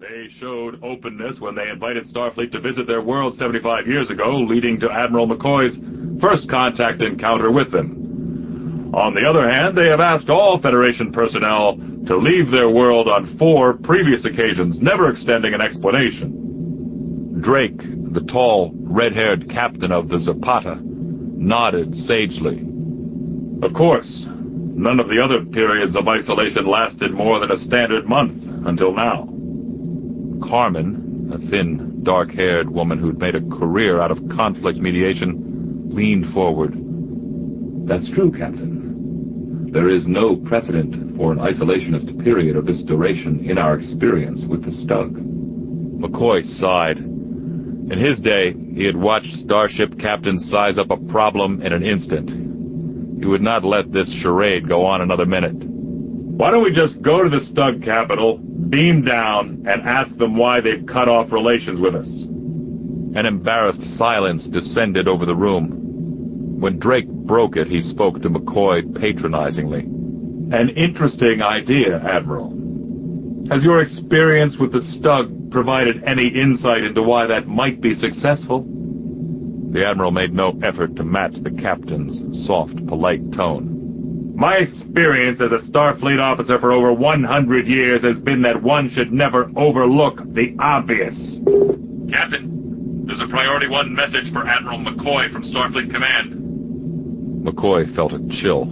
They showed openness when they invited Starfleet to visit their world 75 years ago, leading to Admiral McCoy's first contact encounter with them. On the other hand, they have asked all Federation personnel to leave their world on four previous occasions, never extending an explanation. Drake, the tall, red-haired captain of the Zapata, nodded sagely. Of course, none of the other periods of isolation lasted more than a standard month until now. Carmen, a thin, dark-haired woman who'd made a career out of conflict mediation, leaned forward. That's true, Captain. There is no precedent for an isolationist period of this duration in our experience with the Stug. McCoy sighed. In his day, he had watched starship captains size up a problem in an instant. He would not let this charade go on another minute. Why don't we just go to the Stug capital, beam down, and ask them why they've cut off relations with us? An embarrassed silence descended over the room. When Drake broke it, he spoke to McCoy patronizingly. An interesting idea, Admiral. Has your experience with the Stug provided any insight into why that might be successful? The Admiral made no effort to match the captain's soft, polite tone. My experience as a Starfleet officer for over 100 years has been that one should never overlook the obvious. Captain, there's a Priority 1 message for Admiral McCoy from Starfleet Command. McCoy felt a chill.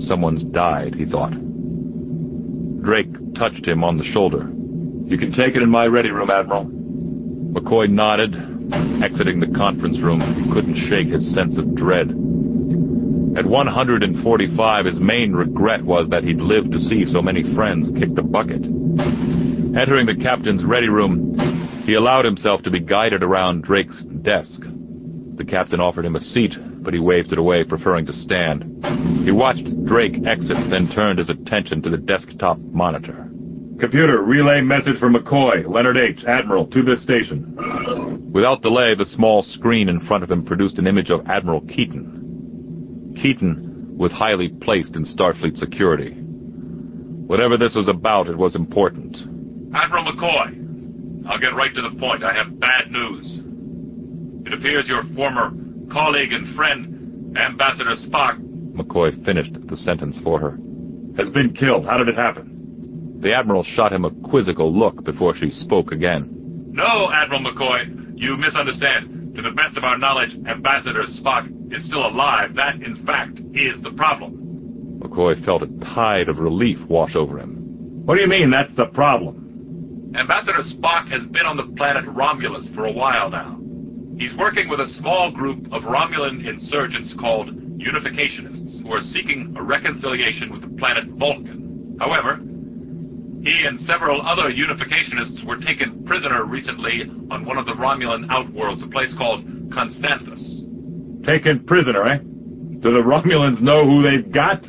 Someone's died, he thought. Drake touched him on the shoulder. You can take it in my ready room, Admiral. McCoy nodded. Exiting the conference room, he couldn't shake his sense of dread. At 145, his main regret was that he'd lived to see so many friends kick the bucket. Entering the captain's ready room, he allowed himself to be guided around Drake's desk. The captain offered him a seat, but he waved it away, preferring to stand. He watched Drake exit, then turned his attention to the desktop monitor. Computer, relay message from McCoy, Leonard H., Admiral, to this station. Without delay, the small screen in front of him produced an image of Admiral Keaton. Keaton was highly placed in Starfleet security. Whatever this was about, it was important. Admiral McCoy, I'll get right to the point. I have bad news. It appears your former colleague and friend, Ambassador Spock... McCoy finished the sentence for her. ...has been killed. How did it happen? The Admiral shot him a quizzical look before she spoke again. No, Admiral McCoy, you misunderstand. To the best of our knowledge, Ambassador Spock is still alive. That, in fact, is the problem. McCoy felt a tide of relief wash over him. What do you mean, that's the problem? Ambassador Spock has been on the planet Romulus for a while now. He's working with a small group of Romulan insurgents called Unificationists, who are seeking a reconciliation with the planet Vulcan. However, he and several other Unificationists were taken prisoner recently on one of the Romulan outworlds, a place called Constanthus. Taken prisoner, eh? Do the Romulans know who they've got?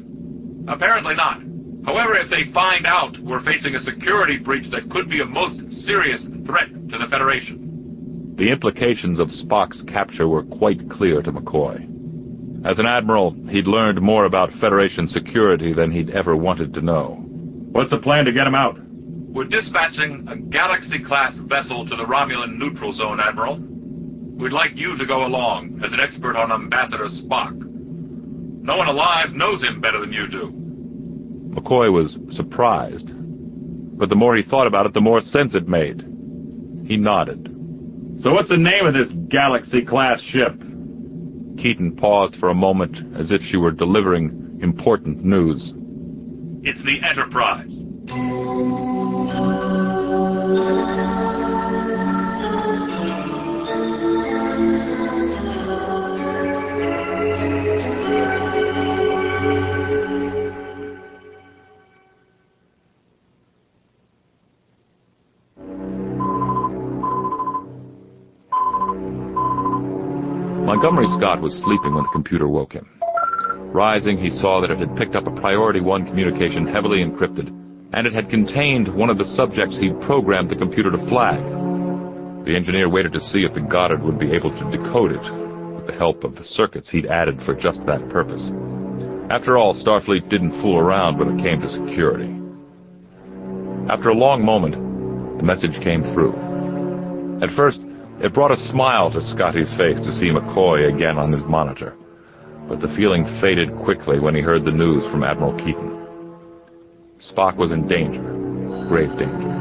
Apparently not. However, if they find out we're facing a security breach that could be a most serious threat to the Federation. The implications of Spock's capture were quite clear to McCoy. As an admiral, he'd learned more about Federation security than he'd ever wanted to know. What's the plan to get him out? We're dispatching a Galaxy-class vessel to the Romulan neutral zone, Admiral. We'd like you to go along as an expert on Ambassador Spock. No one alive knows him better than you do. McCoy was surprised. But the more he thought about it, the more sense it made. He nodded. So what's the name of this Galaxy-class ship? Keaton paused for a moment, as if she were delivering important news. It's the Enterprise. Montgomery Scott was sleeping when the computer woke him. Rising, he saw that it had picked up a Priority 1 communication heavily encrypted, and it had contained one of the subjects he'd programmed the computer to flag. The engineer waited to see if the Goddard would be able to decode it, with the help of the circuits he'd added for just that purpose. After all, Starfleet didn't fool around when it came to security. After a long moment, The message came through. At first, it brought a smile to Scotty's face to see McCoy again on his monitor. But the feeling faded quickly when he heard the news from Admiral Keaton. Spock was in danger, grave danger.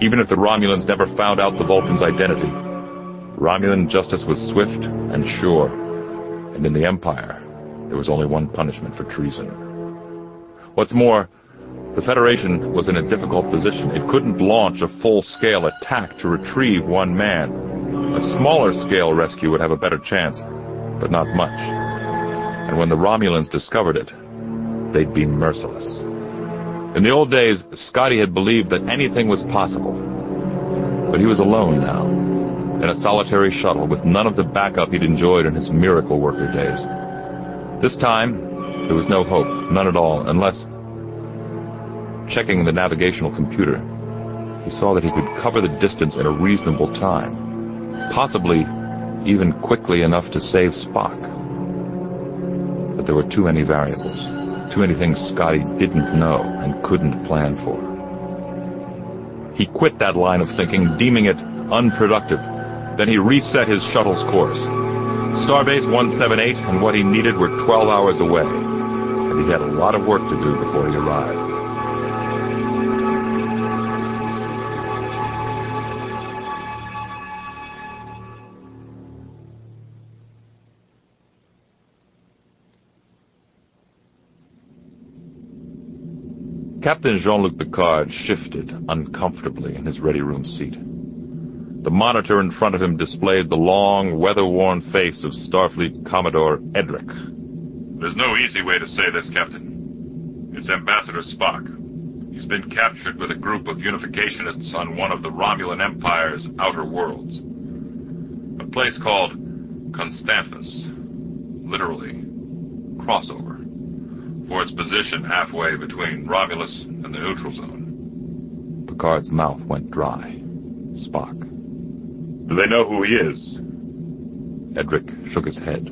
Even if the Romulans never found out the Vulcan's identity, Romulan justice was swift and sure, and in the Empire, there was only one punishment for treason. What's more, the Federation was in a difficult position. It couldn't launch a full-scale attack to retrieve one man. A smaller-scale rescue would have a better chance, but not much. And when the Romulans discovered it, they'd be merciless. In the old days, Scotty had believed that anything was possible. But he was alone now, in a solitary shuttle with none of the backup he'd enjoyed in his miracle worker days. This time, there was no hope, none at all, unless... Checking the navigational computer, he saw that he could cover the distance in a reasonable time, possibly even quickly enough to save Spock. But there were too many variables, too many things Scotty didn't know and couldn't plan for. He quit that line of thinking, deeming it unproductive. Then he reset his shuttle's course. Starbase 178 and what he needed were 12 hours away, and he had a lot of work to do before he arrived. Captain Jean-Luc Picard shifted uncomfortably in his ready room seat. The monitor in front of him displayed the long, weather-worn face of Starfleet Commodore Edric. There's no easy way to say this, Captain. It's Ambassador Spock. He's been captured with a group of unificationists on one of the Romulan Empire's outer worlds. A place called Constanthus. Literally, crossover for its position halfway between Romulus and the neutral zone. Picard's mouth went dry. Spock. Do they know who he is? Edric shook his head.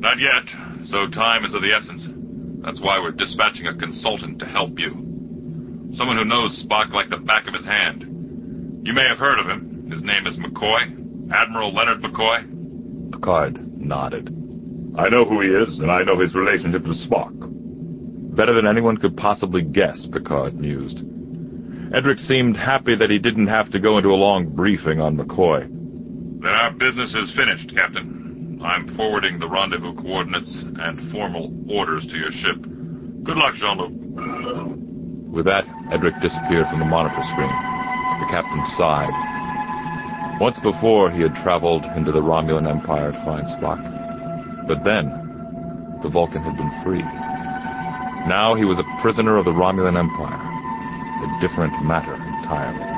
Not yet, so time is of the essence. That's why we're dispatching a consultant to help you. Someone who knows Spock like the back of his hand. You may have heard of him. His name is McCoy. Admiral Leonard McCoy. Picard nodded. I know who he is, and I know his relationship to Spock. Better than anyone could possibly guess, Picard mused. Edric seemed happy that he didn't have to go into a long briefing on McCoy. Then our business is finished, Captain. I'm forwarding the rendezvous coordinates and formal orders to your ship. Good luck, Jean-Luc. With that, Edric disappeared from the monitor screen. The captain sighed. Once before, he had traveled into the Romulan Empire to find Spock. But then, the Vulcan had been freed. Now he was a prisoner of the Romulan Empire. A different matter entirely.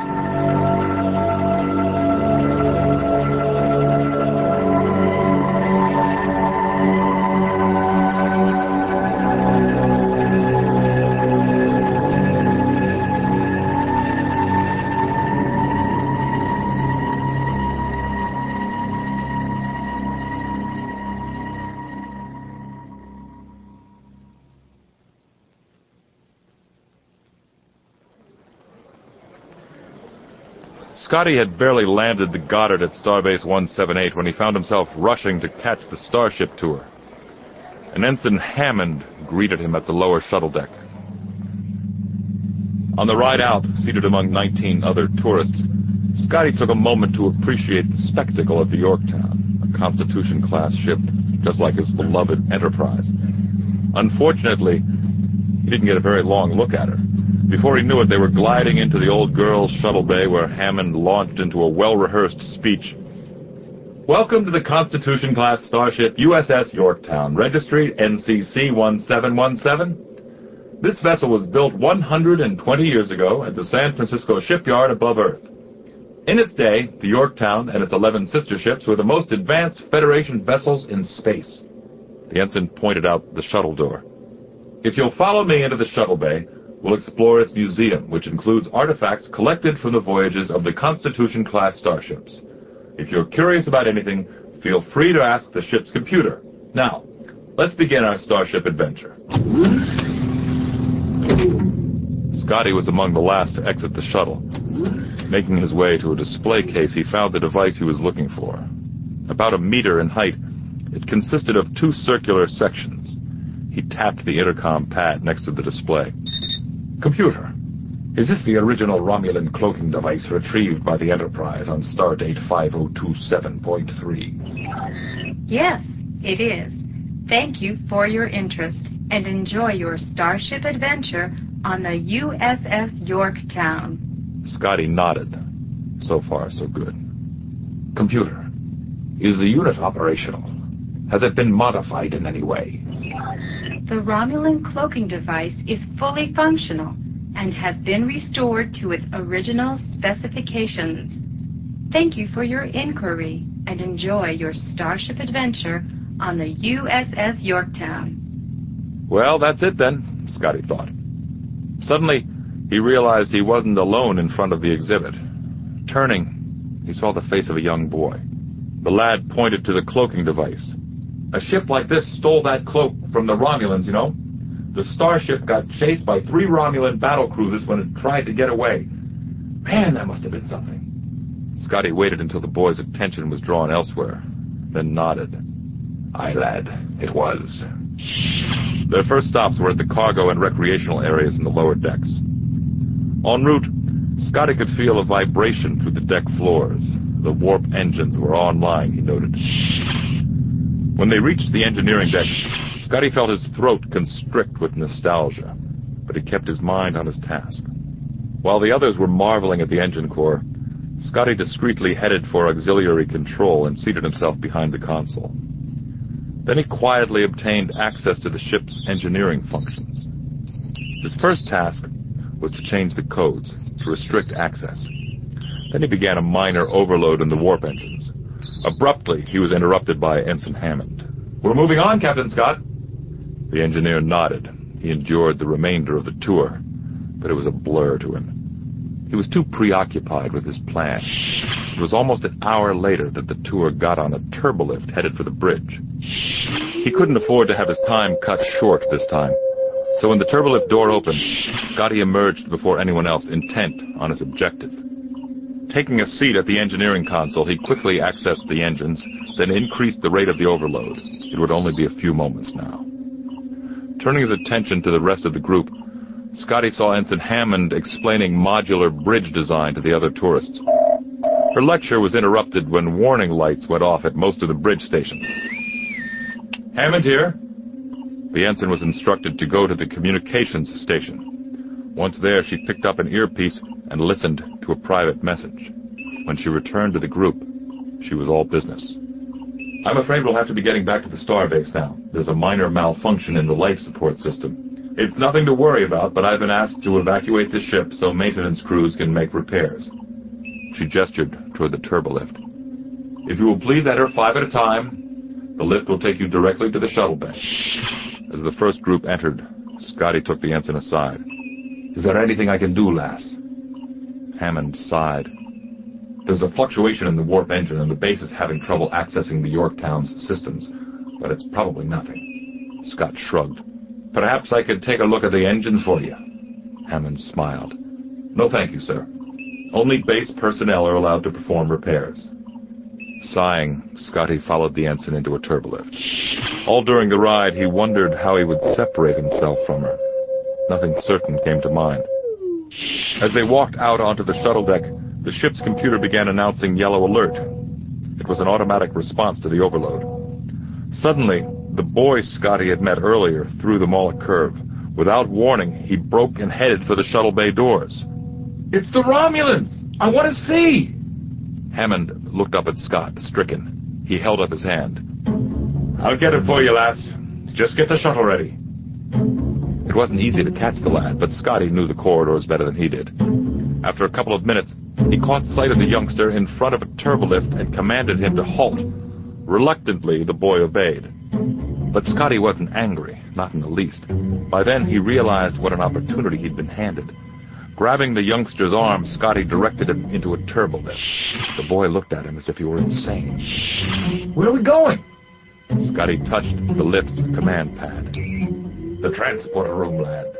Scotty had barely landed the Goddard at Starbase 178 when he found himself rushing to catch the Starship tour. An Ensign Hammond greeted him at the lower shuttle deck. On the ride out, seated among 19 other tourists, Scotty took a moment to appreciate the spectacle of the Yorktown, a Constitution-class ship, just like his beloved Enterprise. Unfortunately, he didn't get a very long look at her. Before he knew it, they were gliding into the old girls' shuttle bay where Hammond launched into a well-rehearsed speech. Welcome to the Constitution-class starship USS Yorktown, registry NCC 1717. This vessel was built 120 years ago at the San Francisco shipyard above Earth. In its day, the Yorktown and its 11 sister ships were the most advanced Federation vessels in space. The ensign pointed out the shuttle door. If you'll follow me into the shuttle bay, we'll explore its museum, which includes artifacts collected from the voyages of the Constitution-class starships. If you're curious about anything, feel free to ask the ship's computer. Now, let's begin our starship adventure. Scotty was among the last to exit the shuttle. Making his way to a display case, he found the device he was looking for. About a meter in height, it consisted of two circular sections. He tapped the intercom pad next to the display. Computer, is this the original Romulan cloaking device retrieved by the Enterprise on stardate 5027.3? Yes, it is. Thank you for your interest and enjoy your starship adventure on the USS Yorktown. Scotty nodded. So far, so good. Computer, is the unit operational? Has it been modified in any way? The Romulan cloaking device is fully functional and has been restored to its original specifications. Thank you for your inquiry and enjoy your starship adventure on the USS Yorktown. Well, that's it then, Scotty thought. Suddenly, he realized he wasn't alone in front of the exhibit. Turning, he saw the face of a young boy. The lad pointed to the cloaking device. A ship like this stole that cloak from the Romulans, you know. The starship got chased by three Romulan battle cruisers when it tried to get away. Man, that must have been something. Scotty waited until the boy's attention was drawn elsewhere, then nodded. Aye, lad, it was. Their first stops were at the cargo and recreational areas in the lower decks. En route, Scotty could feel a vibration through the deck floors. The warp engines were online, he noted. When they reached the engineering deck, Scotty felt his throat constrict with nostalgia, but he kept his mind on his task. While the others were marveling at the engine core, Scotty discreetly headed for auxiliary control and seated himself behind the console. Then he quietly obtained access to the ship's engineering functions. His first task was to change the codes to restrict access. Then he began a minor overload in the warp engines. Abruptly, he was interrupted by Ensign Hammond. We're moving on, Captain Scott. The engineer nodded. He endured the remainder of the tour, but it was a blur to him. He was too preoccupied with his plan. It was almost an hour later that the tour got on a turbolift headed for the bridge. He couldn't afford to have his time cut short this time. So when the turbolift door opened, Scotty emerged before anyone else, intent on his objective. Taking a seat at the engineering console, he quickly accessed the engines, then increased the rate of the overload. It would only be a few moments now. Turning his attention to the rest of the group, Scotty saw Ensign Hammond explaining modular bridge design to the other tourists. Her lecture was interrupted when warning lights went off at most of the bridge stations. Hammond here. The ensign was instructed to go to the communications station. Once there, she picked up an earpiece and listened to a private message. When she returned to the group, she was all business. I'm afraid we'll have to be getting back to the starbase now. There's a minor malfunction in the life support system. It's nothing to worry about, but I've been asked to evacuate the ship so maintenance crews can make repairs. She gestured toward the turbolift. If you will please enter five at a time, the lift will take you directly to the shuttle bay. As the first group entered, Scotty took the ensign aside. Is there anything I can do, lass? Hammond sighed. There's a fluctuation in the warp engine, and the base is having trouble accessing the Yorktown's systems, but it's probably nothing. Scott shrugged. Perhaps I could take a look at the engines for you. Hammond smiled. No, thank you, sir. Only base personnel are allowed to perform repairs. Sighing, Scotty followed the ensign into a turbolift. All during the ride, he wondered how he would separate himself from her. Nothing certain came to mind. As they walked out onto the shuttle deck, the ship's computer began announcing yellow alert. It was an automatic response to the overload. Suddenly, the boy Scotty had met earlier threw them all a curve. Without warning, he broke and headed for the shuttle bay doors. It's the Romulans! I want to see! Hammond looked up at Scott, stricken. He held up his hand. I'll get it for you, lass. Just get the shuttle ready. It wasn't easy to catch the lad, but Scotty knew the corridors better than he did. After a couple of minutes, he caught sight of the youngster in front of a turbolift and commanded him to halt. Reluctantly, the boy obeyed. But Scotty wasn't angry, not in the least. By then, he realized what an opportunity he'd been handed. Grabbing the youngster's arm, Scotty directed him into a turbolift. The boy looked at him as if he were insane. Where are we going? Scotty touched the lift's command pad. The transporter room, lad.